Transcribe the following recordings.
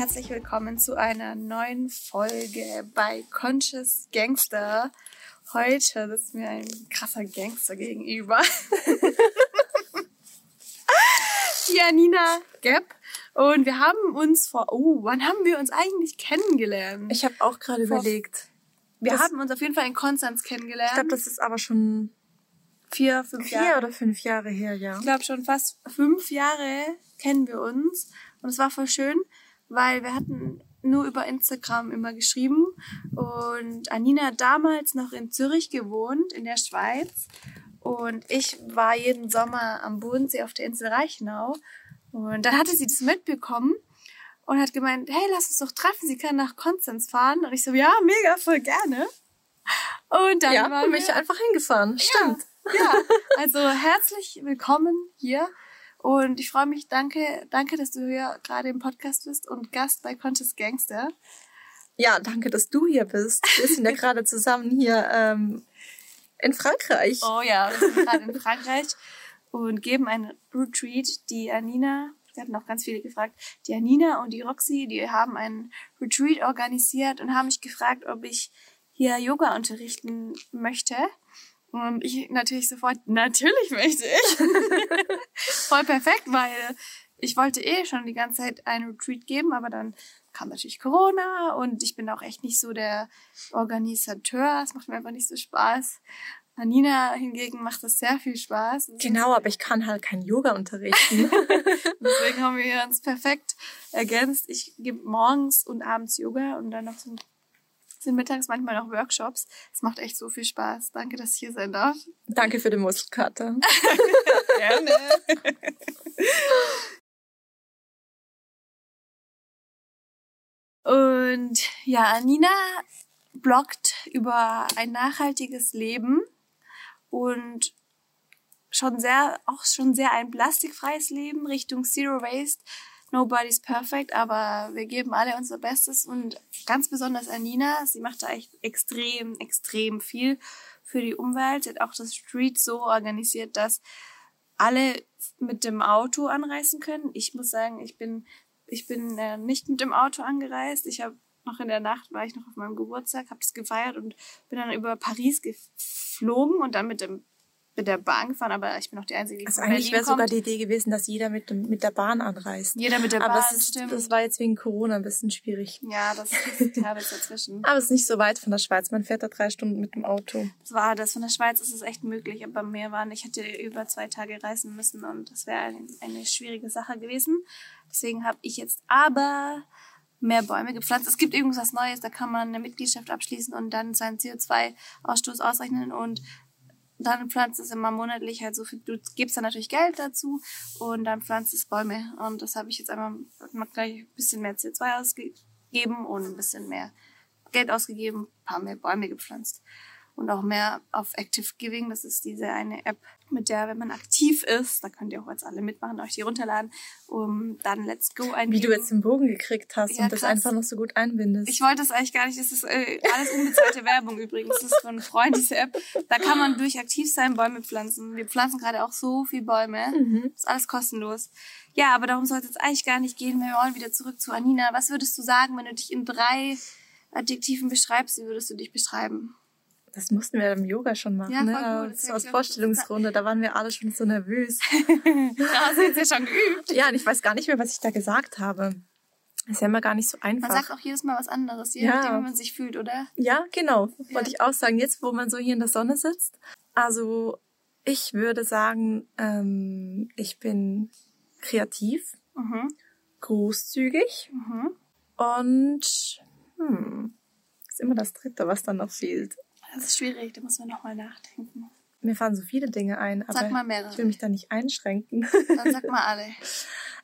herzlich willkommen zu einer neuen Folge bei Conscious Gangster. Heute sitzt mir ein krasser Gangster gegenüber. Die Anina Gepp. Und wir haben uns vor, oh, wann haben wir uns eigentlich kennengelernt? Ich habe auch gerade überlegt. Wir das- haben uns auf jeden Fall in Konstanz kennengelernt. Ich glaube, das ist aber schon vier, fünf vier Jahre. oder fünf Jahre her, ja. Ich glaube schon fast fünf Jahre kennen wir uns. Und es war voll schön, weil wir hatten nur über Instagram immer geschrieben. Und Anina hat damals noch in Zürich gewohnt, in der Schweiz. Und ich war jeden Sommer am Bodensee auf der Insel Reichenau. Und dann hatte sie das mitbekommen und hat gemeint, hey, lass uns doch treffen, sie kann nach Konstanz fahren. Und ich so, ja, mega, voll gerne. Und dann ja, waren und mich wir einfach hingefahren. Stimmt. ja, also herzlich willkommen hier. Und ich freue mich, danke, danke, dass du hier gerade im Podcast bist und Gast bei Conscious Gangster. Ja, danke, dass du hier bist. Wir sind ja gerade zusammen hier ähm, in Frankreich. Oh ja, wir sind gerade in Frankreich und geben ein Retreat. Die Anina, wir hatten auch ganz viele gefragt, die Anina und die Roxy, die haben einen Retreat organisiert und haben mich gefragt, ob ich hier Yoga unterrichten möchte. Und ich natürlich sofort, natürlich möchte ich. Voll perfekt, weil ich wollte eh schon die ganze Zeit ein Retreat geben, aber dann kam natürlich Corona und ich bin auch echt nicht so der Organisateur. Es macht mir einfach nicht so Spaß. Anina hingegen macht das sehr viel Spaß. Genau, aber ich kann halt kein Yoga unterrichten. Deswegen haben wir uns perfekt ergänzt. Ich gebe morgens und abends Yoga und dann noch so sind mittags manchmal noch Workshops. Es macht echt so viel Spaß. Danke, dass ich hier sein darf. danke für den Muskelkater. Gerne. Und ja, Anina bloggt über ein nachhaltiges Leben und schon sehr, auch schon sehr ein plastikfreies Leben Richtung Zero Waste. Nobody's perfect, aber wir geben alle unser Bestes und ganz besonders Anina, sie macht da echt extrem, extrem viel für die Umwelt. Sie hat auch das Street so organisiert, dass alle mit dem Auto anreisen können. Ich muss sagen, ich bin, ich bin äh, nicht mit dem Auto angereist. Ich habe noch in der Nacht war ich noch auf meinem Geburtstag, habe das gefeiert und bin dann über Paris geflogen und dann mit dem mit der Bahn gefahren, aber ich bin auch die einzige, die Also von eigentlich wäre sogar die Idee gewesen, dass jeder mit, dem, mit der Bahn anreist. Jeder mit der Aber Bahn, es ist, stimmt. das war jetzt wegen Corona ein bisschen schwierig. Ja, das ist teilweise dazwischen. Aber es ist nicht so weit von der Schweiz. Man fährt da drei Stunden mit dem Auto. Das war das. Von der Schweiz ist es echt möglich, aber mehr waren. Ich hätte über zwei Tage reisen müssen und das wäre eine, eine schwierige Sache gewesen. Deswegen habe ich jetzt aber mehr Bäume gepflanzt. Es gibt übrigens was Neues, da kann man eine Mitgliedschaft abschließen und dann seinen CO2-Ausstoß ausrechnen und dann pflanzt es immer monatlich halt so viel, du gibst dann natürlich Geld dazu und dann pflanzt es Bäume. Und das habe ich jetzt einmal mal gleich ein bisschen mehr CO2 ausgegeben und ein bisschen mehr Geld ausgegeben, ein paar mehr Bäume gepflanzt. Und auch mehr auf Active Giving. Das ist diese eine App, mit der, wenn man aktiv ist, da könnt ihr auch jetzt alle mitmachen, euch die runterladen, um dann Let's Go eingeben. Wie du jetzt den Bogen gekriegt hast Ja, und das krass. einfach noch so gut einbindest. Ich wollte es eigentlich gar nicht. Das ist äh, alles unbezahlte Werbung übrigens. Das ist von Freund, diese App. Da kann man durch aktiv sein Bäume pflanzen. Wir pflanzen gerade auch so viel Bäume. Mhm. Das ist alles kostenlos. Ja, aber darum soll es jetzt eigentlich gar nicht gehen. Wir wollen wieder zurück zu Anina. Was würdest du sagen, wenn du dich in drei Adjektiven beschreibst? Wie würdest du dich beschreiben? Das mussten wir im Yoga schon machen, Ja, ne? gut. Das ich auch- Vorstellungsrunde, da waren wir alle schon so nervös. Da hast du jetzt ja schon geübt. ja, und ich weiß gar nicht mehr, was ich da gesagt habe. Das ist ja immer gar nicht so einfach. Man sagt auch jedes Mal was anderes, je Ja. nachdem, wie man sich fühlt, oder? ja, genau. Ja. Wollte ich auch sagen, jetzt, wo man so hier in der Sonne sitzt. Also, ich würde sagen, ähm, ich bin kreativ, Mhm. großzügig Mhm. und hm, ist immer das Dritte, was dann noch fehlt. Das ist schwierig, da muss man nochmal nachdenken. Mir fallen so viele Dinge ein, aber Sag mal mehrere. ich will mich da nicht einschränken. Dann sag mal alle.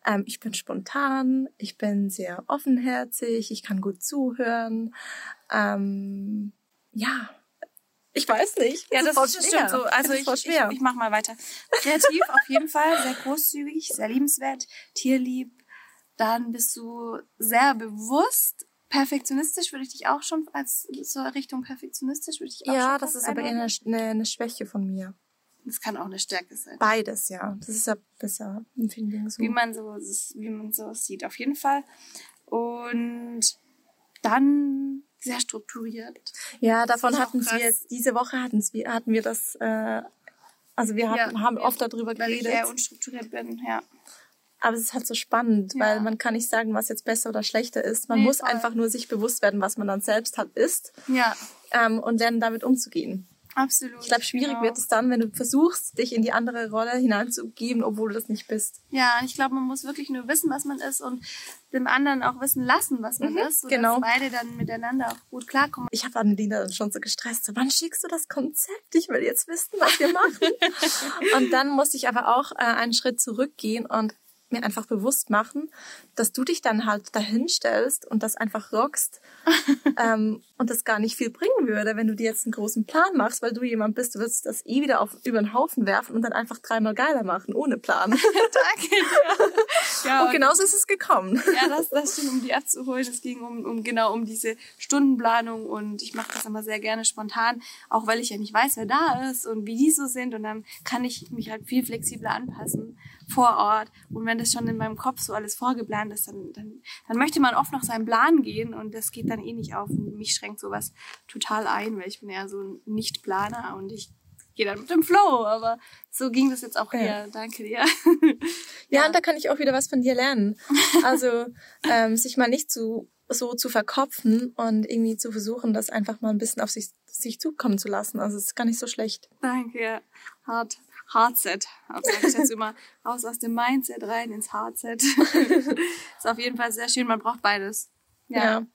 Ähm, ich bin spontan, ich bin sehr offenherzig, ich kann gut zuhören. Ähm, ja, ich weiß nicht. Ja, das voll ist schwer. stimmt so. Also Es ist ich, ich, schwer. ich mach mal weiter. Kreativ auf jeden Fall, sehr großzügig, sehr liebenswert, tierlieb. Dann bist du sehr bewusst. Perfektionistisch würde ich dich auch schon als zur Richtung perfektionistisch würde ich auch ja, schon das ist aber eher eine, eine, eine Schwäche von mir. Das kann auch eine Stärke sein. Beides, ja. Das ist ja besser, empfinde ich so. Wie man so, wie man so sieht. Auf jeden Fall Und dann sehr strukturiert. Ja, davon hatten wir krass. diese Woche hatten wir hatten wir das äh, also wir hatten, haben oft darüber weil ich geredet. eher unstrukturiert bin, ja. Aber es ist halt so spannend, Ja. weil man kann nicht sagen, was jetzt besser oder schlechter ist. Man Nee, muss voll. einfach nur sich bewusst werden, was man dann selbst halt ist Ja, ähm, und lernen, damit umzugehen. absolut. Ich glaube, schwierig genau. wird es dann, wenn du versuchst, dich in die andere Rolle hineinzugeben, obwohl du das nicht bist. Ja, ich glaube, man muss wirklich nur wissen, was man ist und dem anderen auch wissen lassen, was man ist, sodass genau. beide dann miteinander auch gut klarkommen. Ich habe Annelina dann schon so gestresst, so, wann schickst du das Konzept? Ich will jetzt wissen, was wir machen. und dann musste ich aber auch äh, einen Schritt zurückgehen und mir einfach bewusst machen, dass du dich dann halt dahin stellst und das einfach rockst ähm, und das gar nicht viel bringen würde, wenn du dir jetzt einen großen Plan machst, weil du jemand bist, du wirst das eh wieder auf über den Haufen werfen und dann einfach dreimal geiler machen, ohne Plan. Danke dir. Ja, und genauso ist es gekommen. Ja, das, das stimmt, um die abzuholen. Es ging um, um genau um diese Stundenplanung und ich mache das immer sehr gerne spontan, auch weil ich ja nicht weiß, wer da ist und wie die so sind und dann kann ich mich halt viel flexibler anpassen vor Ort und wenn das schon in meinem Kopf so alles vorgeplant ist, dann, dann, dann möchte man oft nach seinem Plan gehen und das geht dann eh nicht auf und mich schränkt sowas total ein, weil ich bin eher so ein Nicht-Planer und ich gehe dann mit dem Flow, aber so ging das jetzt auch Ja. hier. Danke dir. Ja, und da kann ich auch wieder was von dir lernen. Also ähm, sich mal nicht zu so zu verkopfen und irgendwie zu versuchen, das einfach mal ein bisschen auf sich, sich zukommen zu lassen. Also es ist gar nicht so schlecht. Danke. Hard, Hardset. Also sag ich jetzt immer raus aus dem Mindset rein ins Hardset. ist auf jeden Fall sehr schön. Man braucht beides. Ja. Ja.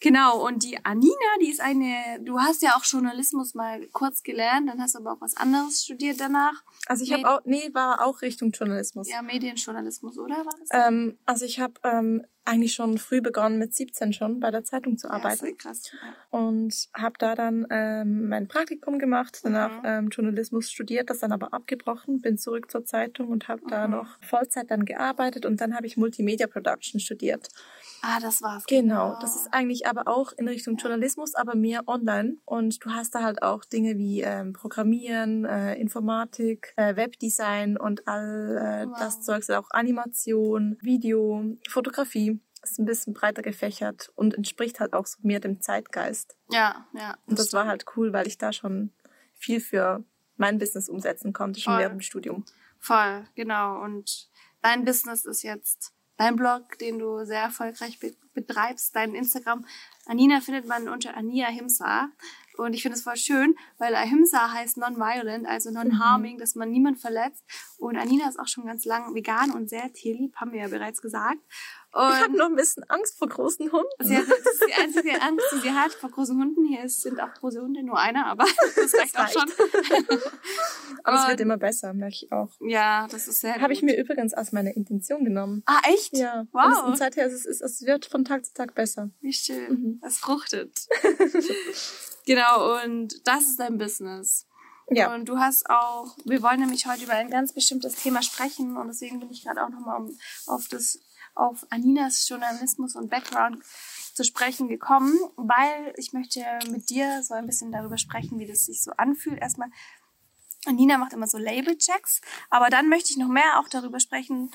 Genau. Und die Anina, die ist eine, du hast ja auch Journalismus mal kurz gelernt, dann hast du aber auch was anderes studiert danach. Also ich habe auch, nee, war auch Richtung Journalismus. Ja, Medienjournalismus, oder? War das? Ähm, also ich habe ähm, eigentlich schon früh begonnen, mit 17 schon bei der Zeitung zu Ja, arbeiten. ist krass. Ja. und habe da dann ähm, mein Praktikum gemacht, danach Mhm. ähm, Journalismus studiert, das dann aber abgebrochen, bin zurück zur Zeitung und habe da Mhm. noch Vollzeit dann gearbeitet und dann habe ich Multimedia Production studiert. Ah, das war's. Genau, das ist eigentlich aber auch in Richtung Journalismus, aber mehr online und du hast da halt auch Dinge wie ähm, Programmieren, äh, Informatik, äh, Webdesign und all äh, Wow. das Zeugs, auch Animation, Video, Fotografie. Ist ein bisschen breiter gefächert und entspricht halt auch so mehr dem Zeitgeist. Ja, ja. Und das war halt cool, weil ich da schon viel für mein Business umsetzen konnte, schon Voll. während dem Studium. Voll, genau. Und dein Business ist jetzt dein Blog, den du sehr erfolgreich be betreibst, dein Instagram. Anina findet man unter Ania Himsa. Und ich finde es voll schön, weil Ahimsa heißt non-violent, also non-harming, dass man niemand verletzt. Und Anina ist auch schon ganz lang vegan und sehr tierlieb, haben wir ja bereits gesagt. Ich habe Und noch ein bisschen Angst vor großen Hunden. sie hat, das ist die einzige Angst, die sie hat vor großen Hunden. Hier sind auch große Hunde, nur einer, aber das reicht auch reicht. schon. Aber es Und- wird immer besser, merke ich auch. Ja, das ist sehr Habe ich mir übrigens als meine Intention genommen. Ah, echt? Ja. Wow. Und, und seither ist es, ist, es wird von Tag zu Tag besser. Wie schön. Mhm. Es fruchtet. genau, und das ist dein Business. Ja. Und du hast auch, wir wollen nämlich heute über ein ganz bestimmtes Thema sprechen und deswegen bin ich gerade auch nochmal auf das, auf Aninas Journalismus und Background zu sprechen gekommen, weil ich möchte mit dir so ein bisschen darüber sprechen, wie das sich so anfühlt. Erstmal, Anina macht immer so Label-Checks, aber dann möchte ich noch mehr auch darüber sprechen,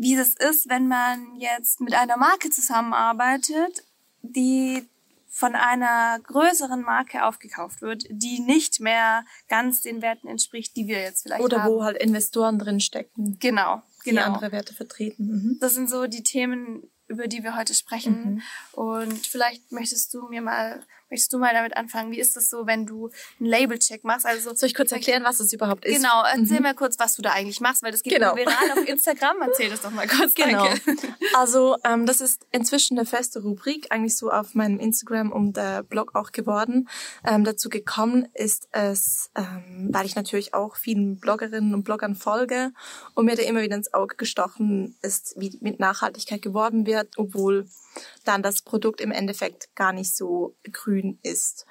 wie das ist, wenn man jetzt mit einer Marke zusammenarbeitet, die von einer größeren Marke aufgekauft wird, die nicht mehr ganz den Werten entspricht, die wir jetzt vielleicht Oder haben. wo halt Investoren drin stecken, Genau, die genau. andere Werte vertreten. Mhm. Das sind so die Themen, über die wir heute sprechen. Mhm. Und vielleicht möchtest du mir mal, möchtest du mal damit anfangen, wie ist das so, wenn du einen Label-Check machst? Also Soll ich kurz erklären, was es überhaupt ist? Genau, erzähl mir kurz, was du da eigentlich machst, weil das geht Genau. viral auf Instagram. Erzähl das doch mal kurz. Genau. Danke. Also ähm, das ist inzwischen eine feste Rubrik, eigentlich so auf meinem Instagram und der Blog auch geworden. Ähm, dazu gekommen ist es, ähm, weil ich natürlich auch vielen Bloggerinnen und Bloggern folge und mir da immer wieder ins Auge gestochen ist, wie mit Nachhaltigkeit geworben wird, obwohl dann das Produkt im Endeffekt gar nicht so grün ist.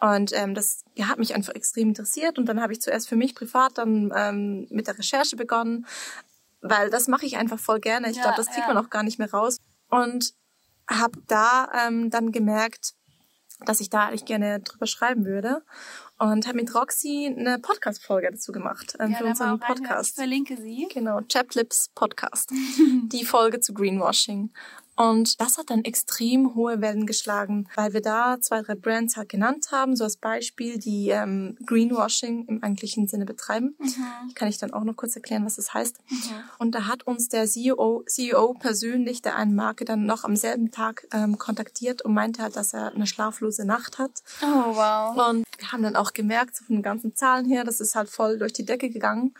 Und ähm, das ja, hat mich einfach extrem interessiert und dann habe ich zuerst für mich privat dann ähm, mit der Recherche begonnen, weil das mache ich einfach voll gerne. Ich Ja, glaube, das kriegt ja. man auch gar nicht mehr raus. Und habe da ähm, dann gemerkt, dass ich da eigentlich gerne drüber schreiben würde. Und habe mit Roxy eine Podcast-Folge dazu gemacht ähm, Ja, für unseren reinhören. Ich Podcast. verlinke sie. Genau, Chaplips Podcast. die Folge zu Greenwashing. Und das hat dann extrem hohe Wellen geschlagen, weil wir da zwei, drei Brands halt genannt haben, so als Beispiel, die ähm, Greenwashing im eigentlichen Sinne betreiben. Mhm. Kann ich dann auch noch kurz erklären, was das heißt. Mhm. Und da hat uns der CEO, CEO persönlich der einen Marke dann noch am selben Tag ähm, kontaktiert und meinte halt, dass er eine schlaflose Nacht hat. Oh, wow. Und wir haben dann auch gemerkt, so von den ganzen Zahlen her, das ist halt voll durch die Decke gegangen.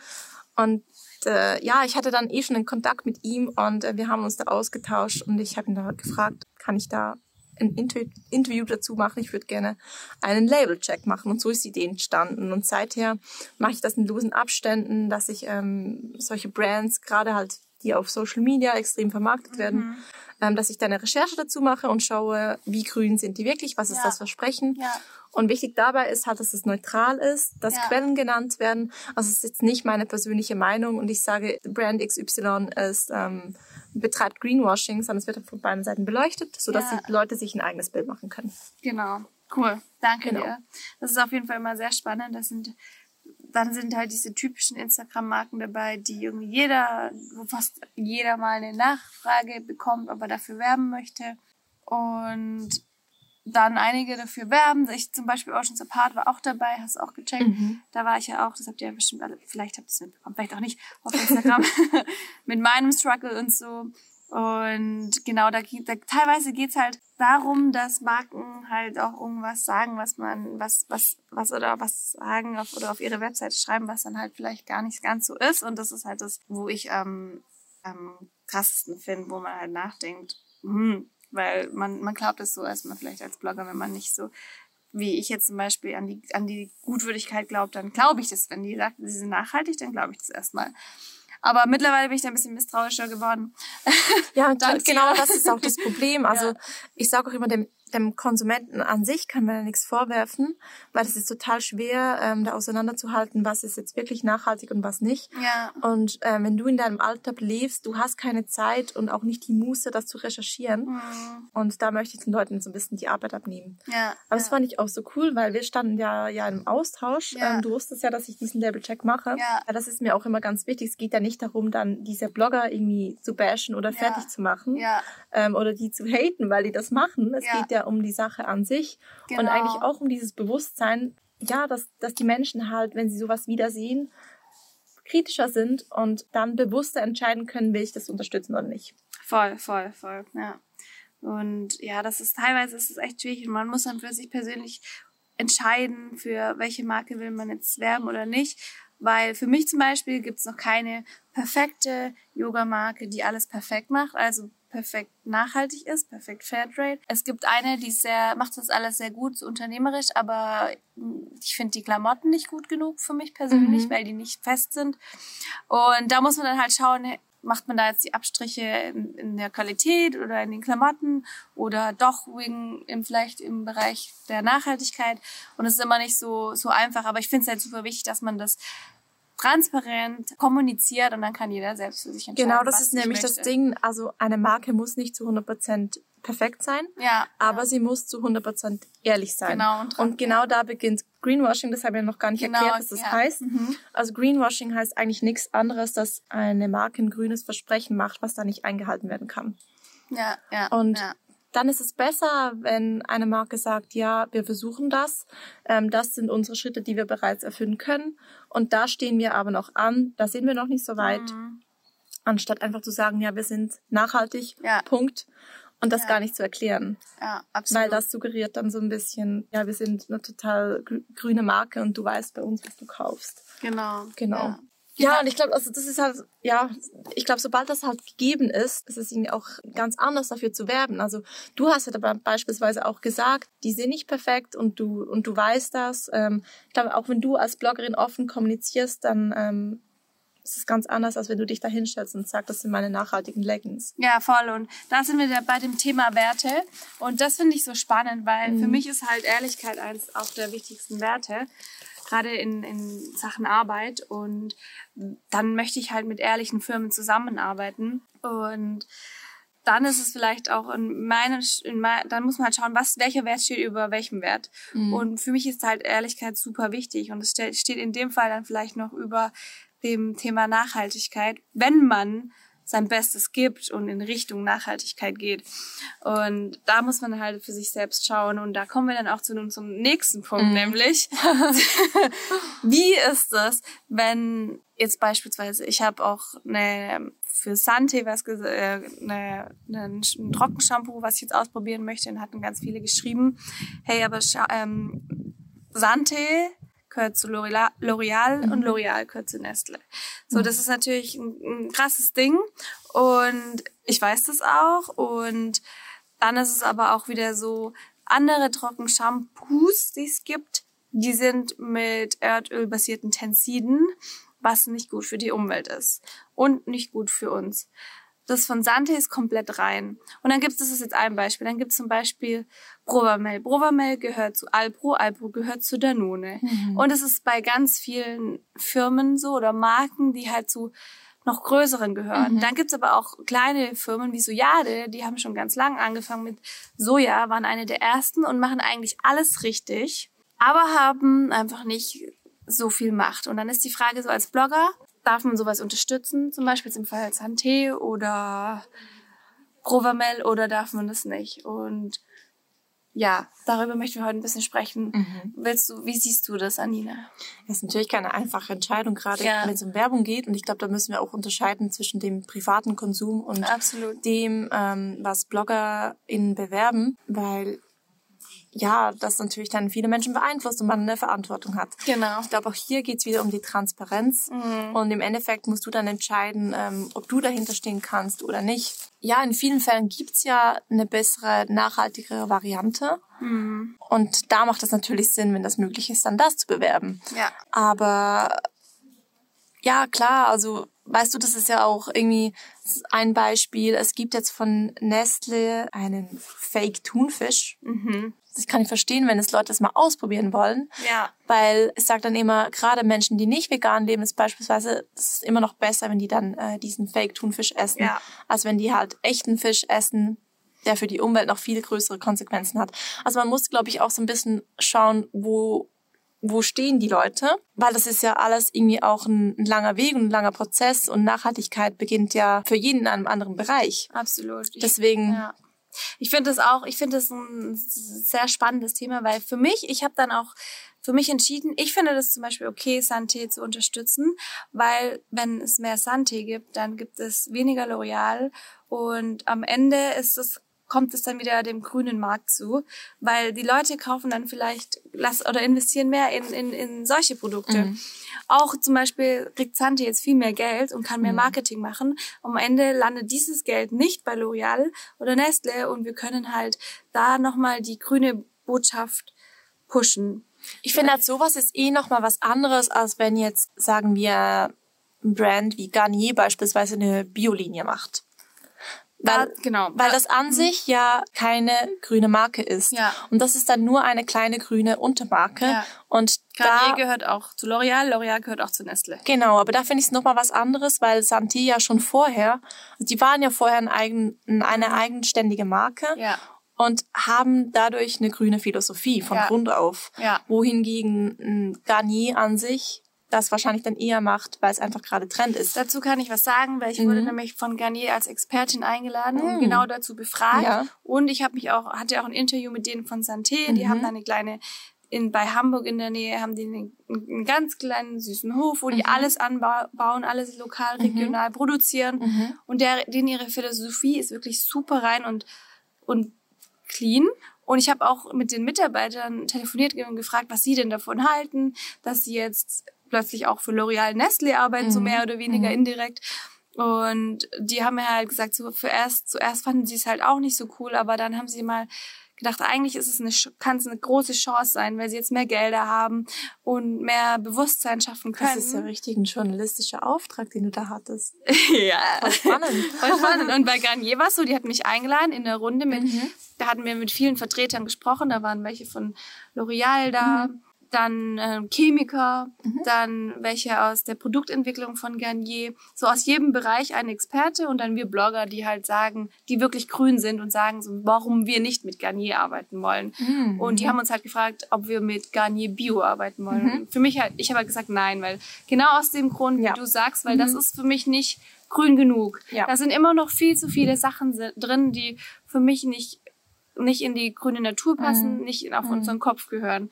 Und äh, ja, ich hatte dann eh schon einen Kontakt mit ihm und äh, wir haben uns da ausgetauscht und ich habe ihn da gefragt, kann ich da ein Inter Interview dazu machen. Ich würde gerne einen Label-Check machen. Und so ist die Idee entstanden. Und seither mache ich das in losen Abständen, dass ich ähm, solche Brands, gerade halt die auf Social Media extrem vermarktet mhm. werden, ähm, dass ich da eine Recherche dazu mache und schaue, wie grün sind die wirklich, was ist ja. das Versprechen. Ja. Und wichtig dabei ist halt, dass es neutral ist, dass ja. Quellen genannt werden. Also es ist jetzt nicht meine persönliche Meinung und ich sage, Brand XY ist, ähm, betreibt Greenwashing, sondern es wird von beiden Seiten beleuchtet, sodass ja. die Leute sich ein eigenes Bild machen können. Genau. Cool. Danke genau. dir. Das ist auf jeden Fall immer sehr spannend. Das sind dann sind halt diese typischen Instagram-Marken dabei, die irgendwie jeder, wo fast jeder mal eine Nachfrage bekommt, ob er dafür werben möchte. Und dann einige dafür werben. Ich zum Beispiel Oceans Apart war auch dabei, hast auch gecheckt. Mhm. Da war ich ja auch, das habt ihr ja bestimmt alle, vielleicht habt ihr es mitbekommen, vielleicht auch nicht, auf Instagram, mit meinem Struggle und so. Und genau, da, da teilweise geht's halt darum, dass Marken halt auch irgendwas sagen, was man, was, was, was oder was sagen auf, oder auf ihre Webseite schreiben, was dann halt vielleicht gar nicht ganz so ist. Und das ist halt das, wo ich am, am krassesten finde, wo man halt nachdenkt, hm, weil man, man glaubt es so erstmal vielleicht als Blogger, wenn man nicht so, wie ich jetzt zum Beispiel an die, an die Gutwürdigkeit glaubt, dann glaube ich das. Wenn die sagt, sie sind nachhaltig, dann glaube ich das erstmal. Aber mittlerweile bin ich da ein bisschen misstrauischer geworden. Ja, und genau das ist auch das Problem. Also ja. ich sage auch immer dem, dem Konsumenten an sich kann man ja nichts vorwerfen, weil es ist total schwer, ähm, da auseinanderzuhalten, was ist jetzt wirklich nachhaltig und was nicht. Ja. Und ähm, wenn du in deinem Alltag lebst, du hast keine Zeit und auch nicht die Muße, das zu recherchieren. Mhm. Und da möchte ich den Leuten so ein bisschen die Arbeit abnehmen. Ja. Aber das fand ich auch so cool, weil wir standen ja ja im Austausch. Ja. Ähm, du wusstest ja, dass ich diesen Label-Check mache. Ja. Das ist mir auch immer ganz wichtig. Es geht ja nicht darum, dann diese Blogger irgendwie zu bashen oder fertig ja. zu machen ja. ähm, oder die zu haten, weil die das machen. Es ja. geht ja um die Sache an sich genau. und eigentlich auch um dieses Bewusstsein, ja, dass, dass die Menschen halt, wenn sie sowas wiedersehen, kritischer sind und dann bewusster entscheiden können, will ich das unterstützen oder nicht. Voll, voll, voll, ja. Und ja, das ist teilweise ist es echt schwierig und man muss dann für sich persönlich entscheiden, für welche Marke will man jetzt werben oder nicht. Weil für mich zum Beispiel gibt es noch keine perfekte Yoga-Marke, die alles perfekt macht. Also perfekt nachhaltig ist, perfekt Fairtrade. Es gibt eine, die sehr, macht das alles sehr gut, so unternehmerisch, aber ich finde die Klamotten nicht gut genug für mich persönlich, mhm. weil die nicht fest sind. Und da muss man dann halt schauen, macht man da jetzt die Abstriche in, in der Qualität oder in den Klamotten oder doch wegen im, vielleicht im Bereich der Nachhaltigkeit. Und es ist immer nicht so, so einfach, aber ich finde es halt super wichtig, dass man das transparent kommuniziert und dann kann jeder selbst für sich entscheiden. Genau, das ist nämlich möchte. das Ding. Also eine Marke muss nicht zu 100 Prozent perfekt sein, ja, aber ja. sie muss zu 100 Prozent ehrlich sein. Genau. Und, und genau ja. da beginnt Greenwashing. Das habe ich noch gar nicht genau, erklärt, was das heißt. Mhm. Also Greenwashing heißt eigentlich nichts anderes, dass eine Marke ein grünes Versprechen macht, was da nicht eingehalten werden kann. Ja, ja. Und ja dann ist es besser, wenn eine Marke sagt, ja, wir versuchen das, ähm, das sind unsere Schritte, die wir bereits erfüllen können und da stehen wir aber noch an, da sind wir noch nicht so weit, mhm. anstatt einfach zu sagen, ja, wir sind nachhaltig, ja. Punkt und das ja. gar nicht zu erklären. Ja, absolut. Weil das suggeriert dann so ein bisschen, ja, wir sind eine total grüne Marke und du weißt bei uns, was du kaufst. Genau. Genau. Ja. Ja, und ich glaube, also das ist halt, ja, ich glaube, sobald das halt gegeben ist, ist es ihnen auch ganz anders dafür zu werben. Also du hast ja dabei beispielsweise auch gesagt, die sind nicht perfekt und du und du weißt das. Ähm, ich glaube, auch wenn du als Bloggerin offen kommunizierst, dann ähm, ist es ganz anders, als wenn du dich da hinstellst und sagst, das sind meine nachhaltigen Leggings. Ja, voll. Und da sind wir bei dem Thema Werte. Und das finde ich so spannend, weil mhm. für mich ist halt Ehrlichkeit eines auch der wichtigsten Werte gerade in, in Sachen Arbeit. Und dann möchte ich halt mit ehrlichen Firmen zusammenarbeiten. Und dann ist es vielleicht auch in meinen, in mein, dann muss man halt schauen, was, welcher Wert steht über welchem Wert. Mhm. Und für mich ist halt Ehrlichkeit super wichtig. Und es steht in dem Fall dann vielleicht noch über dem Thema Nachhaltigkeit, wenn man sein Bestes gibt und in Richtung Nachhaltigkeit geht. Und da muss man halt für sich selbst schauen. Und da kommen wir dann auch zu zum nächsten Punkt, mhm. nämlich, wie ist es, wenn jetzt beispielsweise, ich habe auch eine für Sante was äh, eine, eine, ein Trockenshampoo, was ich jetzt ausprobieren möchte, und hatten ganz viele geschrieben, hey, aber ähm, Sante gehört zu L'Oreal mhm. und L'Oreal gehört zu Nestle. So, das ist natürlich ein, ein krasses Ding und ich weiß das auch und dann ist es aber auch wieder so, andere Trockenshampoos, die es gibt, die sind mit Erdöl basierten Tensiden, was nicht gut für die Umwelt ist und nicht gut für uns. Das von Sante ist komplett rein. Und dann gibt es, das ist jetzt ein Beispiel, dann gibt es zum Beispiel Brovamel. Brovamel gehört zu Alpro, Alpro gehört zu Danone. Mhm. Und es ist bei ganz vielen Firmen so oder Marken, die halt zu noch größeren gehören. Mhm. Dann gibt's aber auch kleine Firmen wie Sojade, die haben schon ganz lang angefangen mit Soja, waren eine der ersten und machen eigentlich alles richtig, aber haben einfach nicht so viel Macht. Und dann ist die Frage so als Blogger, darf man sowas unterstützen, zum Beispiel im Fall Santé oder Provamel oder darf man das nicht? Und ja, darüber möchten wir heute ein bisschen sprechen. Mhm. Willst du, wie siehst du das, Anina? Das ist natürlich keine einfache Entscheidung, gerade ja. wenn es um Werbung geht. Und ich glaube, da müssen wir auch unterscheiden zwischen dem privaten Konsum und Absolut. dem, ähm, was BloggerInnen bewerben, weil ja, das natürlich dann viele Menschen beeinflusst und man eine Verantwortung hat. Genau. Ich glaube, auch hier geht's wieder um die Transparenz. Mhm. Und im Endeffekt musst du dann entscheiden, ähm, ob du dahinter stehen kannst oder nicht. Ja, in vielen Fällen gibt's ja eine bessere, nachhaltigere Variante. Mhm. Und da macht es natürlich Sinn, wenn das möglich ist, dann das zu bewerben. Ja. Aber ja, klar, also weißt du, das ist ja auch irgendwie ein Beispiel. Es gibt jetzt von Nestle einen Fake Thunfisch. Mhm das kann ich verstehen, wenn es Leute das mal ausprobieren wollen. Ja. Weil es sagt dann immer, gerade Menschen, die nicht vegan leben, ist beispielsweise, es ist immer noch besser, wenn die dann äh, diesen Fake-Thunfisch essen, ja. als wenn die halt echten Fisch essen, der für die Umwelt noch viel größere Konsequenzen hat. Also man muss, glaube ich, auch so ein bisschen schauen, wo wo stehen die Leute? Weil das ist ja alles irgendwie auch ein, ein, langer Weg und ein langer Prozess und Nachhaltigkeit beginnt ja für jeden in einem anderen Bereich. Absolut. Deswegen ja. Ich finde das auch, ich finde das ein sehr spannendes Thema, weil für mich, ich habe dann auch für mich entschieden, ich finde das zum Beispiel okay, Santé zu unterstützen, weil wenn es mehr Santé gibt, dann gibt es weniger L'Oreal und am Ende ist es kommt es dann wieder dem grünen Markt zu, weil die Leute kaufen dann vielleicht lass, oder investieren mehr in, in, in solche Produkte. Mhm. Auch zum Beispiel kriegt Zante jetzt viel mehr Geld und kann mehr mhm. Marketing machen. Am Ende landet dieses Geld nicht bei L'Oreal oder Nestle und wir können halt da nochmal die grüne Botschaft pushen. Ich finde halt sowas ist eh nochmal was anderes, als wenn jetzt, sagen wir, ein Brand wie Garnier beispielsweise eine Biolinie macht. Weil, genau. Weil das an mhm. sich ja keine grüne Marke ist. Ja. Und das ist dann nur eine kleine grüne Untermarke. Ja. Und Garnier da, gehört auch zu L'Oreal, L'Oreal gehört auch zu Nestle. Genau, aber da finde ich es nochmal was anderes, weil Santi ja schon vorher, die waren ja vorher ein eigen, eine eigenständige Marke. Ja und haben dadurch eine grüne Philosophie von ja. Grund auf. Ja. Wohingegen Garnier an sich das wahrscheinlich dann eher macht, weil es einfach gerade Trend ist. Dazu kann ich was sagen, weil ich mhm. wurde nämlich von Garnier als Expertin eingeladen mhm. und genau dazu befragt. Ja. Und ich habe mich auch, hatte auch ein Interview mit denen von Santé. Mhm. Die haben da eine kleine in, bei Hamburg in der Nähe haben die einen, einen ganz kleinen süßen Hof, wo die mhm. alles anbauen, alles lokal, mhm. regional produzieren. Mhm. Und der, denen ihre Philosophie ist wirklich super rein und, und clean. Und ich habe auch mit den Mitarbeitern telefoniert und gefragt, was sie denn davon halten, dass sie jetzt plötzlich auch für L'Oreal Nestle arbeiten, mhm. so mehr oder weniger mhm. indirekt. Und die haben mir halt gesagt, so zuerst, zuerst fanden sie es halt auch nicht so cool, aber dann haben sie mal gedacht, eigentlich ist es eine, kann es eine große Chance sein, weil sie jetzt mehr Gelder haben und mehr Bewusstsein schaffen können. Das ist ja richtig ein journalistischer Auftrag, den du da hattest. ja. Voll spannend. Voll spannend. Und bei Garnier war es so, die hat mich eingeladen in der Runde mit, mhm. da hatten wir mit vielen Vertretern gesprochen, da waren welche von L'Oreal da, mhm dann äh, Chemiker, mhm. dann welche aus der Produktentwicklung von Garnier, so aus jedem Bereich ein Experte und dann wir Blogger, die halt sagen, die wirklich grün sind und sagen, so, warum wir nicht mit Garnier arbeiten wollen. Mhm. Und die haben uns halt gefragt, ob wir mit Garnier Bio arbeiten wollen. Mhm. Für mich halt, ich habe halt gesagt nein, weil genau aus dem Grund, ja. wie du sagst, weil das mhm. ist für mich nicht grün genug. Ja. Da sind immer noch viel zu viele Sachen drin, die für mich nicht, nicht in die grüne Natur passen, Mhm. nicht auf unseren Kopf gehören.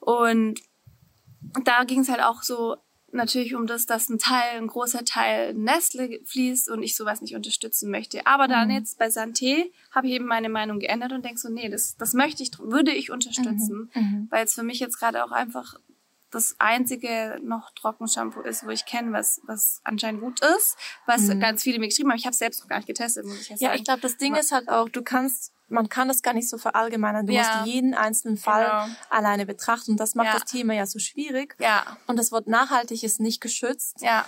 Und da ging es halt auch so natürlich um das, dass ein Teil, ein großer Teil Nestle fließt und ich sowas nicht unterstützen möchte. Aber dann Mhm. jetzt bei Santé habe ich eben meine Meinung geändert und denke so, nee, das, das möchte ich, würde ich unterstützen, Mhm. weil es für mich jetzt gerade auch einfach das einzige noch Trockenshampoo ist, wo ich kenne, was, was anscheinend gut ist, was ganz viele mir geschrieben haben. Ich habe es selbst noch gar nicht getestet, muss ich Mhm. Ja, sagen. ich glaube, das Ding ist halt auch, du kannst, man kann das gar nicht so verallgemeinern. Du Ja. musst jeden einzelnen Fall Genau. alleine betrachten. Und das macht Ja. das Thema ja so schwierig. ja, Und das Wort nachhaltig ist nicht geschützt. ja,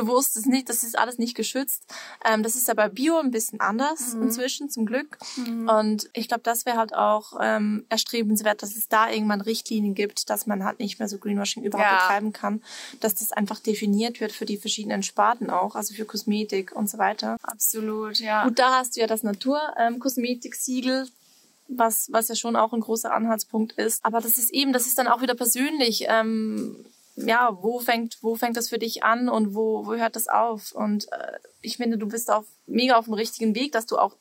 Umweltbewusst ist nicht, das ist alles nicht geschützt. Ähm, das ist ja bei Bio ein bisschen anders Mhm. inzwischen, zum Glück. Und ich glaube, das wäre halt auch ähm, erstrebenswert, dass es da irgendwann Richtlinien gibt, dass man halt nicht mehr so Greenwashing überhaupt Ja. betreiben kann. Dass das einfach definiert wird für die verschiedenen Sparten auch, also für Kosmetik und so weiter. absolut, ja. Gut, da hast du ja das Natur-Kosmetik-Siegel, was, was ja schon auch ein großer Anhaltspunkt ist. Aber das ist eben, das ist dann auch wieder persönlich. Ähm, ja, wo fängt, wo fängt das für dich an und wo, wo hört das auf? Und äh, ich finde, du bist auf, mega auf dem richtigen Weg, dass du auch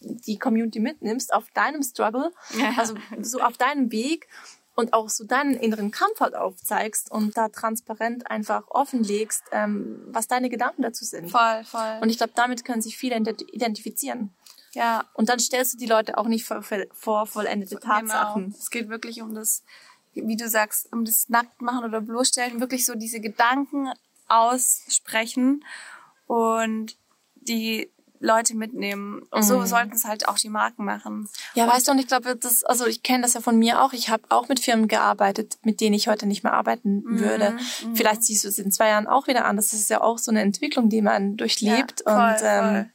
die Community mitnimmst auf deinem Struggle, Ja. also so auf deinem Weg und auch so deinen inneren Kampf halt aufzeigst und da transparent einfach offenlegst, ähm, was deine Gedanken dazu sind. Voll, voll. Und ich glaube, damit können sich viele ident- identifizieren. ja, Und dann stellst du die Leute auch nicht vor, vor vollendete Tatsachen. Genau. Es geht wirklich um das, wie du sagst, um das Nacktmachen oder bloßstellen, wirklich so diese Gedanken aussprechen und die Leute mitnehmen. Und so sollten es halt auch die Marken machen. Ja, weißt du, und ich glaube, das, also ich kenne das ja von mir auch. Ich habe auch mit Firmen gearbeitet, mit denen ich heute nicht mehr arbeiten Mhm, würde. Vielleicht siehst du es in zwei Jahren auch wieder an. Das ist ja auch so eine Entwicklung, die man durchlebt. Ja, voll, und ähm, voll.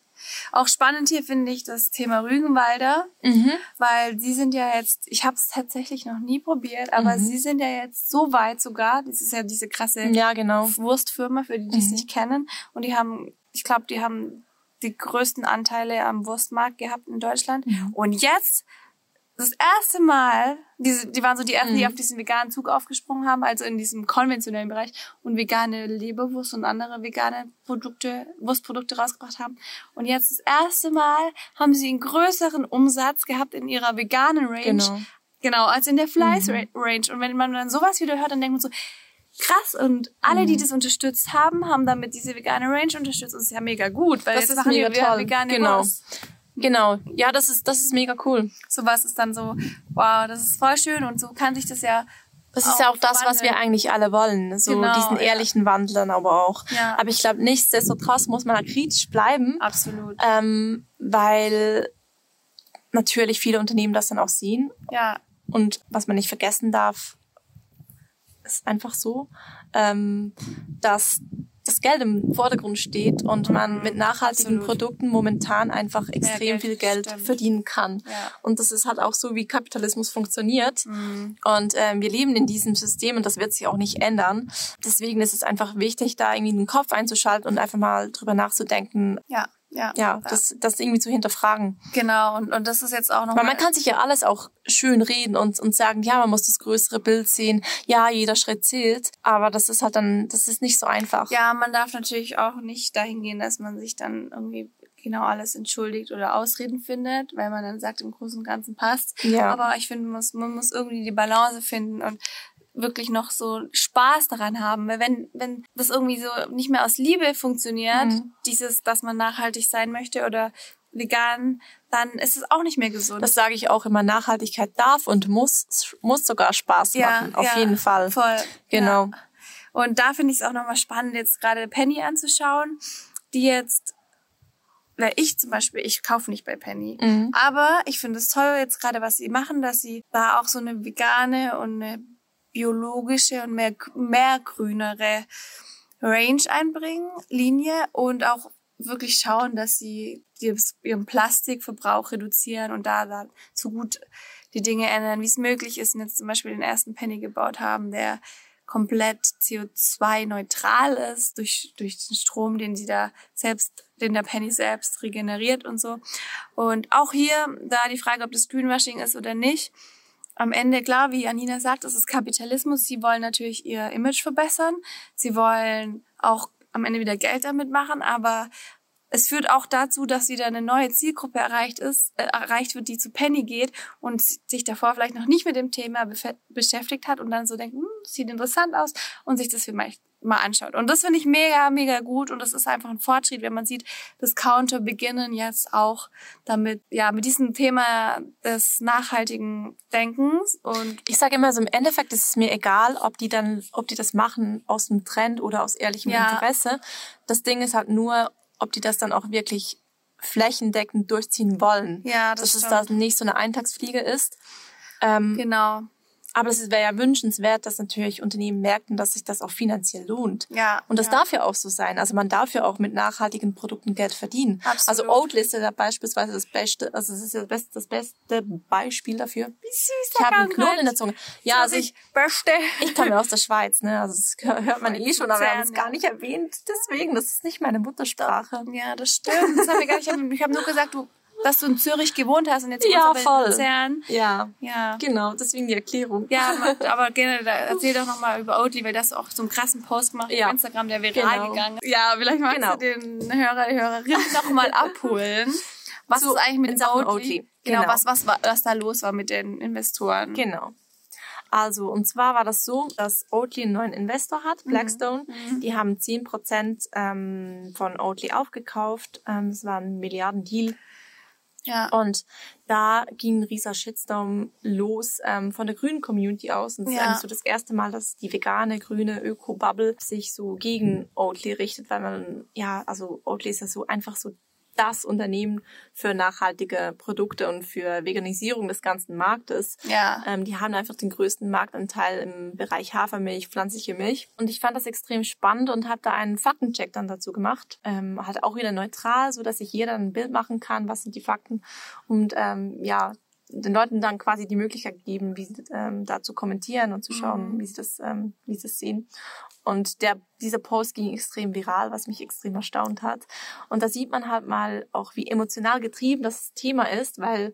Auch spannend hier finde ich das Thema Rügenwalder, Mhm. weil sie sind ja jetzt, ich habe es tatsächlich noch nie probiert, aber Mhm. sie sind ja jetzt so weit sogar, das ist ja diese krasse ja, genau. Wurstfirma, für die, die es Mhm. nicht kennen. Und die haben, ich glaube, die haben die größten Anteile am Wurstmarkt gehabt in Deutschland. Mhm. Und jetzt, das erste Mal, diese, die waren so die ersten, die Mhm. auf diesen veganen Zug aufgesprungen haben, also in diesem konventionellen Bereich und vegane Leberwurst und andere vegane Produkte, Wurstprodukte rausgebracht haben. Und jetzt das erste Mal haben sie einen größeren Umsatz gehabt in ihrer veganen Range. Genau. Genau, als in der Fleiß Mhm. Range. Und wenn man dann sowas wieder hört, dann denkt man so, krass. Und alle, Mhm. die das unterstützt haben, haben damit diese vegane Range unterstützt. Und das ist ja mega gut, weil Das jetzt ist machen mega die wieder toll. vegane Genau. Wurst. Genau. Ja, das ist, das ist mega cool. Sowas ist dann so, wow, das ist voll schön. Und so kann sich das ja Das ist ja auch das, was wir eigentlich alle wollen. So Genau, diesen ja. ehrlichen Wandel dann aber auch. Ja. Aber ich glaube, nichtsdestotrotz muss man da kritisch bleiben. Absolut. ähm, weil natürlich viele Unternehmen das dann auch sehen. Ja, Und was man nicht vergessen darf, ist einfach so, ähm, dass das Geld im Vordergrund steht und man mit nachhaltigen absolut. Produkten momentan einfach extrem Geld, viel Geld stimmt. verdienen kann. Ja. Und das ist halt auch so, wie Kapitalismus funktioniert. Mhm. Und ähm, wir leben in diesem System und das wird sich auch nicht ändern. Deswegen ist es einfach wichtig, da irgendwie den Kopf einzuschalten und einfach mal drüber nachzudenken, ja, ja. ja, das, das irgendwie zu hinterfragen. Genau. Und, und das ist jetzt auch noch Weil man kann sich ja alles auch schön reden und, und sagen, ja, man muss das größere Bild sehen, ja, jeder Schritt zählt, aber das ist halt dann, das ist nicht so einfach. Ja, man darf natürlich auch nicht dahin gehen, dass man sich dann irgendwie genau alles entschuldigt oder Ausreden findet, weil man dann sagt, im Großen und Ganzen passt. Ja. Aber ich finde, man muss, man muss irgendwie die Balance finden und wirklich noch so Spaß daran haben. Weil wenn, wenn das irgendwie so nicht mehr aus Liebe funktioniert, Mhm. dieses, dass man nachhaltig sein möchte oder vegan, dann ist es auch nicht mehr gesund. Das sage ich auch immer, Nachhaltigkeit darf und muss, muss sogar Spaß machen, auf jeden Fall. Voll. Genau. Ja. Und da finde ich es auch nochmal spannend, jetzt gerade Penny anzuschauen, die jetzt, weil ich zum Beispiel, ich kaufe nicht bei Penny, Mhm. aber ich finde es toll jetzt gerade, was sie machen, dass sie da auch so eine vegane und eine biologische und mehr, mehr grünere Range einbringen, Linie und auch wirklich schauen, dass sie ihren Plastikverbrauch reduzieren und da, da so gut die Dinge ändern, wie es möglich ist und jetzt zum Beispiel den ersten Penny gebaut haben, der komplett CO2-neutral ist durch, durch den Strom, den sie da selbst, den der Penny selbst regeneriert und so. Und auch hier, da die Frage, ob das Greenwashing ist oder nicht, am Ende, klar, wie Janina sagt, es ist Kapitalismus. Sie wollen natürlich ihr Image verbessern. Sie wollen auch am Ende wieder Geld damit machen, aber es führt auch dazu, dass wieder eine neue Zielgruppe erreicht ist, äh, erreicht wird, die zu Penny geht und sich davor vielleicht noch nicht mit dem Thema beschäftigt hat und dann so denkt, hm, sieht interessant aus und sich das vielleicht mal anschaut. Und das finde ich mega, mega gut und das ist einfach ein Fortschritt, wenn man sieht, Discounter beginnen jetzt auch damit, ja, mit diesem Thema des nachhaltigen Denkens und ich sage immer so, im Endeffekt ist es mir egal, ob die dann, ob die das machen aus dem Trend oder aus ehrlichem ja. Interesse. Das Ding ist halt nur, ob die das dann auch wirklich flächendeckend durchziehen wollen. Ja, das Dass stimmt. es da nicht so eine Eintagsfliege ist. Ähm, genau. Aber es wäre ja wünschenswert, dass natürlich Unternehmen merken, dass sich das auch finanziell lohnt. Ja. Und das ja. darf ja auch so sein. Also man darf ja auch mit nachhaltigen Produkten Geld verdienen. Absolut. Also Oatly ist ja beispielsweise das beste, also es ist ja das beste, das beste Beispiel dafür. Wie süß Ich habe einen Knoten in der Zunge. Ja, also ich, beste. ich komme ja aus der Schweiz, ne? Also das hört man eh schon, aber wir haben es gar nicht erwähnt. Deswegen, das ist nicht meine Muttersprache. Ja, das stimmt. Das haben wir gar nicht. Ich habe nur gesagt, du dass du in Zürich gewohnt hast und jetzt ja, voll. in Luzern. Ja, ja, genau, deswegen die Erklärung. Ja, aber generell, erzähl doch nochmal über Oatly, weil das auch so einen krassen Post gemacht ja. auf Instagram, der viral genau. gegangen ist. Ja, vielleicht magst genau. du den Hörer, die Hörerin nochmal abholen. Was so, ist eigentlich mit Oatly? Oatly? Genau, genau. Was, was, was da los war mit den Investoren. Genau. Also, und zwar war das so, dass Oatly einen neuen Investor hat, mhm. Blackstone. Mhm. Die haben 10% ähm, von Oatly aufgekauft. Ähm, es war ein Milliardendeal. Ja. Und da ging ein rieser Shitstorm los ähm, von der grünen Community aus. Und es ja. ist eigentlich so das erste Mal, dass die vegane, grüne Öko-Bubble sich so gegen Oatly richtet, weil man, ja, also Oatly ist ja so einfach so das Unternehmen für nachhaltige Produkte und für Veganisierung des ganzen Marktes. Ja. Ähm, die haben einfach den größten Marktanteil im Bereich Hafermilch, pflanzliche Milch. Und ich fand das extrem spannend und habe da einen Faktencheck dann dazu gemacht. Ähm, halt auch wieder neutral, so dass sich jeder ein Bild machen kann, was sind die Fakten. Und ähm, ja, den Leuten dann quasi die Möglichkeit geben, wie sie ähm, da zu kommentieren und zu schauen, mhm. wie sie das, ähm, wie sie das sehen. Und der, dieser Post ging extrem viral, was mich extrem erstaunt hat. Und da sieht man halt mal auch, wie emotional getrieben das Thema ist, weil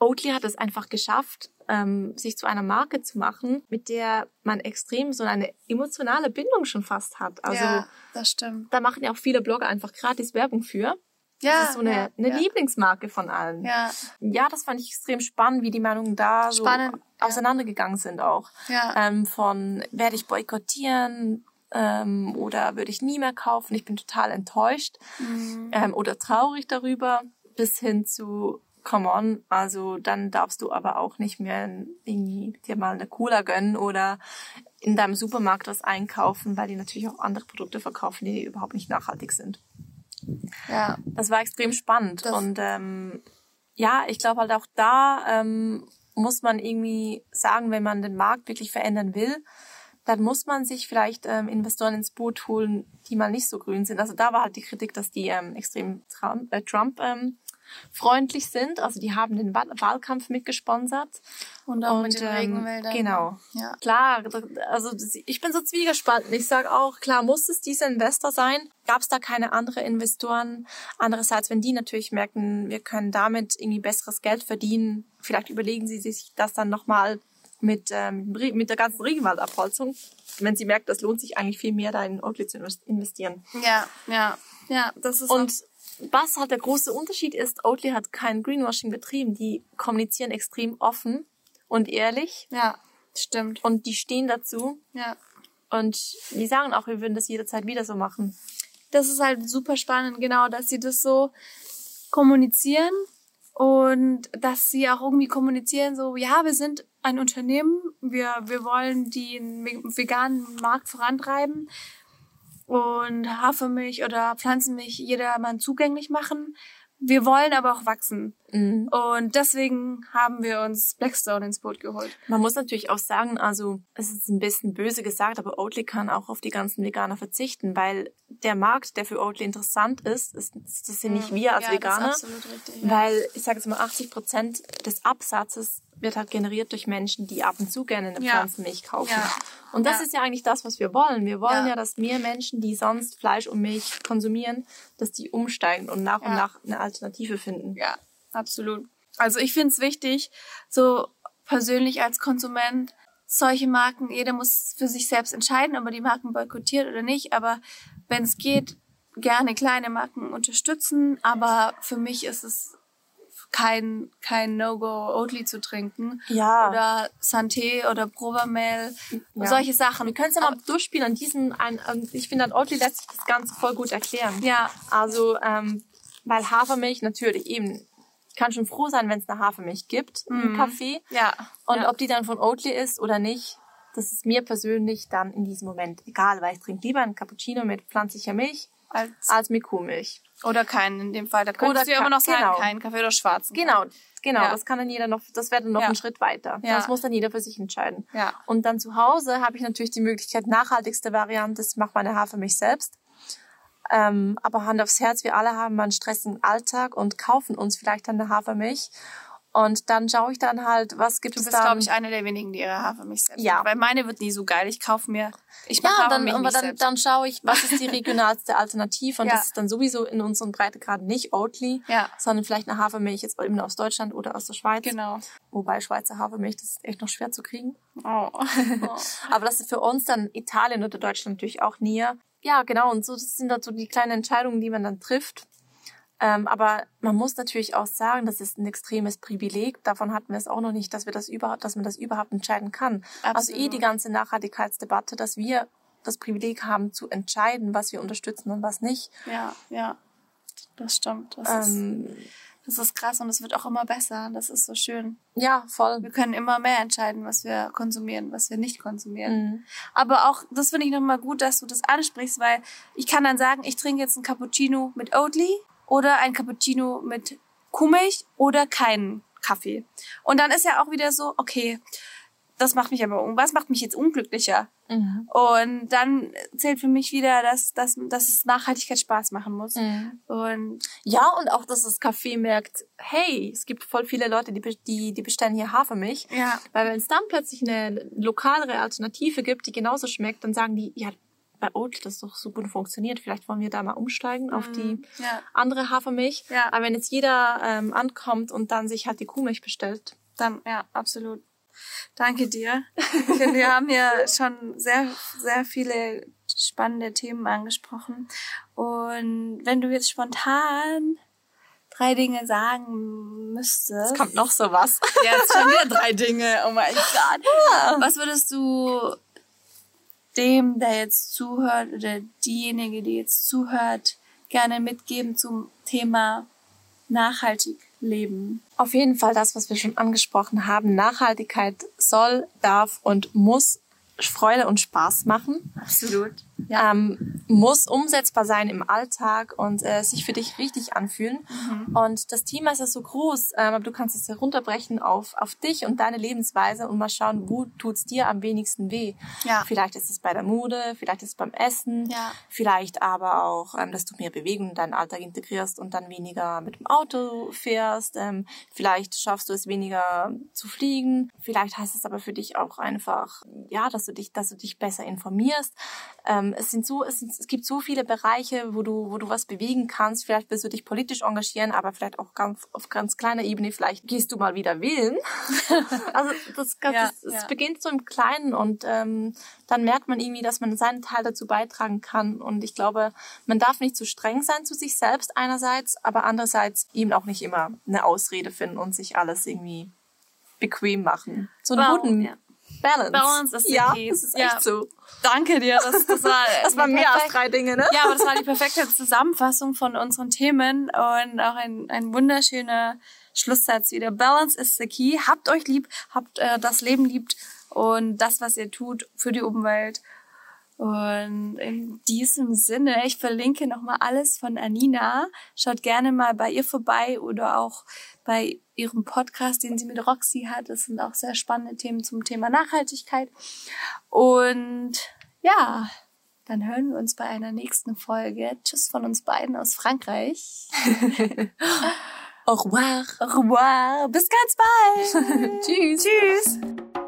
Oatly hat es einfach geschafft, ähm, sich zu einer Marke zu machen, mit der man extrem so eine emotionale Bindung schon fast hat. Also, ja, das stimmt. Da machen ja auch viele Blogger einfach gratis Werbung für. Ja, das ist so eine, ja, eine ja. Lieblingsmarke von allen. Ja. ja, das fand ich extrem spannend, wie die Meinungen da spannend, so auseinandergegangen sind auch. Ja. Ähm, von werde ich boykottieren ähm, oder würde ich nie mehr kaufen, ich bin total enttäuscht Mhm. ähm, oder traurig darüber, bis hin zu come on, also dann darfst du aber auch nicht mehr irgendwie dir mal eine Cola gönnen oder in deinem Supermarkt was einkaufen, weil die natürlich auch andere Produkte verkaufen, die überhaupt nicht nachhaltig sind. Ja. Das war extrem spannend. Das- und ähm, ja, ich glaube halt auch da ähm, muss man irgendwie sagen, wenn man den Markt wirklich verändern will, dann muss man sich vielleicht ähm, Investoren ins Boot holen, die mal nicht so grün sind. Also da war halt die Kritik, dass die ähm, extrem Trump, äh, Trump ähm, freundlich sind. Also die haben den Wahl Wahlkampf mitgesponsert. Und auch mit Und, den ähm, Regenwäldern. Genau. Ja. Klar, also ich bin so zwiegespalten. Ich sage auch, klar, muss es dieser Investor sein? Gab es da keine andere Investoren? Andererseits, wenn die natürlich merken, wir können damit irgendwie besseres Geld verdienen, vielleicht überlegen sie sich das dann nochmal mit, ähm, mit der ganzen Regenwaldabholzung, wenn sie merken, das lohnt sich eigentlich viel mehr, da in Oatly zu investieren. Ja, ja, ja, das ist Und was halt der große Unterschied ist, Oatly hat kein Greenwashing betrieben. Die kommunizieren extrem offen und ehrlich ja, stimmt. und die stehen dazu. Ja. Und die sagen auch, wir würden das jederzeit wieder so machen. Das ist halt super spannend, genau, dass sie das so kommunizieren und dass sie auch irgendwie kommunizieren, so, ja, wir sind ein Unternehmen, wir, wir wollen den veganen Markt vorantreiben und Hafermilch oder Pflanzenmilch jedermann zugänglich machen. Wir wollen aber auch wachsen. Und deswegen haben wir uns Blackstone ins Boot geholt. Man muss natürlich auch sagen, also es ist ein bisschen böse gesagt, aber Oatly kann auch auf die ganzen Veganer verzichten, weil der Markt, der für Oatly interessant ist, ist das sind nicht wir als ja, Veganer, Das ist absolut richtig. Ja. weil ich sage jetzt mal 80 Prozent des Absatzes wird halt generiert durch Menschen, die ab und zu gerne eine Ja. Pflanzenmilch kaufen. Ja. Und das Ja. ist ja eigentlich das, was wir wollen. Wir wollen Ja. dass mehr Menschen, die sonst Fleisch und Milch konsumieren, dass die umsteigen und nach und nach eine Alternative finden. Ja, absolut. Also ich finde es wichtig, so persönlich als Konsument solche Marken, jeder muss für sich selbst entscheiden, ob er die Marken boykottiert oder nicht, aber wenn es geht, gerne kleine Marken unterstützen, aber für mich ist es kein, kein No-Go, Oatly zu trinken. Ja. Oder Santé oder Provamel. Ja. Solche Sachen. Wir können es ja mal durchspielen an diesen, ein, an, ich finde, an Oatly lässt sich das Ganze voll gut erklären. Ja. Also, ähm, weil Hafermilch natürlich eben, ich kann schon froh sein, wenn es eine Hafermilch gibt im Kaffee. Ja. Und ja. ob die dann von Oatly ist oder nicht, das ist mir persönlich dann in diesem Moment egal, weil ich trinke lieber einen Cappuccino mit pflanzlicher Milch als, als mit Kuhmilch. Oder keinen in dem Fall. Da könntest Oder du ja immer noch sagen, genau. keinen Kaffee oder schwarzen. Genau, genau. Ja. Das kann dann jeder noch, das wäre dann noch Ja. ein Schritt weiter. Ja. Das muss dann jeder für sich entscheiden. Ja. Und dann zu Hause habe ich natürlich die Möglichkeit, nachhaltigste Variante, ich mache meine Hafermilch selbst. Ähm, aber Hand aufs Herz, wir alle haben einen stressigen Alltag und kaufen uns vielleicht dann eine Hafermilch. Und dann schaue ich dann halt, was gibt Du es bist, dann. glaube ich, eine der wenigen, die ihre Hafermilch selbst Ja. macht. Weil meine wird nie so geil. Ich kaufe mir, ich mache ja, dann, Hafermilch aber dann, selbst. dann schaue ich, was ist die regionalste Alternative. Und Ja. das ist dann sowieso in unseren Breitegraden nicht Oatly, Ja. sondern vielleicht eine Hafermilch jetzt eben aus Deutschland oder aus der Schweiz. Genau. Wobei Schweizer Hafermilch, das ist echt noch schwer zu kriegen. Oh. Aber das ist für uns dann Italien oder Deutschland natürlich auch näher. Ja, genau. Und so, das sind halt so die kleinen Entscheidungen, die man dann trifft. Ähm, aber man muss natürlich auch sagen, das ist ein extremes Privileg. Davon hatten wir es auch noch nicht, dass wir das überhaupt, dass man das überhaupt entscheiden kann. Also eh Absolut. die ganze Nachhaltigkeitsdebatte, dass wir das Privileg haben zu entscheiden, was wir unterstützen und was nicht. ja, ja. Das stimmt. Das, ist, Ähm, das ist krass und es wird auch immer besser. Das ist so schön. ja, voll. Wir können immer mehr entscheiden, was wir konsumieren, was wir nicht konsumieren. Mhm. Aber auch, das finde ich nochmal gut, dass du das ansprichst, weil ich kann dann sagen, ich trinke jetzt einen Cappuccino mit Oatly oder ein Cappuccino mit Kuhmilch oder keinen Kaffee. Und dann ist ja auch wieder so, okay, das macht mich aber, was macht mich jetzt unglücklicher? Mhm. Und dann zählt für mich wieder, dass, dass, dass es Nachhaltigkeit Spaß machen muss. Mhm. Und Ja, und auch, dass das Café merkt, hey, es gibt voll viele Leute, die, die, die bestellen hier Hafermilch. ja, Weil wenn es dann plötzlich eine lokalere Alternative gibt, die genauso schmeckt, dann sagen die, ja, bei Oatly das doch so gut funktioniert, vielleicht wollen wir da mal umsteigen auf die ja. andere Hafermilch. Ja. Aber wenn jetzt jeder ähm, ankommt und dann sich halt die Kuhmilch bestellt, Dann, ja, absolut. Danke dir. Ich finde, wir haben hier schon sehr, sehr viele spannende Themen angesprochen. Und wenn du jetzt spontan drei Dinge sagen müsstest. kommt noch sowas. Jetzt schon wieder drei Dinge. Oh mein Gott. Was würdest du dem, der jetzt zuhört oder diejenige, die jetzt zuhört, gerne mitgeben zum Thema nachhaltig leben? Auf jeden Fall das, was wir schon angesprochen haben. Nachhaltigkeit soll, darf und muss Freude und Spaß machen. Absolut. Ähm, muss umsetzbar sein im Alltag und äh, sich für dich richtig anfühlen. Und das Thema ist ja so groß, ähm, aber du kannst es herunterbrechen auf, auf dich und deine Lebensweise und mal schauen, wo tut's dir am wenigsten weh. Ja. Vielleicht ist es bei der Mode, vielleicht ist es beim Essen, Ja. vielleicht aber auch, ähm, dass du mehr Bewegung in deinen Alltag integrierst und dann weniger mit dem Auto fährst. Ähm, vielleicht schaffst du es weniger zu fliegen. Vielleicht heißt es aber für dich auch einfach, ja, dass du dich, dass du dich besser informierst. Ähm, es sind so, es, sind, es gibt so viele Bereiche, wo du, wo du was bewegen kannst. Vielleicht willst du dich politisch engagieren, aber vielleicht auch ganz auf ganz kleiner Ebene. Vielleicht gehst du mal wieder wählen. also das, das, Ja, das, es ja. beginnt so im Kleinen und ähm, dann merkt man irgendwie, dass man seinen Teil dazu beitragen kann. Und ich glaube, man darf nicht zu streng sein zu sich selbst einerseits, aber andererseits eben auch nicht immer eine Ausrede finden und sich alles irgendwie bequem machen. So einen Wow, guten ja. Balance. Balance ist ja, key. das ist Ja. echt so. Danke dir. Das, das war, Das waren mehr als drei Dinge, ne? Ja, aber das war die perfekte Zusammenfassung von unseren Themen und auch ein, ein wunderschöner Schlusssatz wieder. Balance is the key. Habt euch lieb, habt äh, das Leben liebt und das, was ihr tut für die Umwelt. Und in diesem Sinne, ich verlinke nochmal alles von Anina. Schaut gerne mal bei ihr vorbei oder auch bei ihrem Podcast, den sie mit Roxy hat. Das sind auch sehr spannende Themen zum Thema Nachhaltigkeit. Und ja, dann hören wir uns bei einer nächsten Folge. Tschüss von uns beiden aus Frankreich. Au revoir. Au revoir. Bis ganz bald. Tschüss. Tschüss.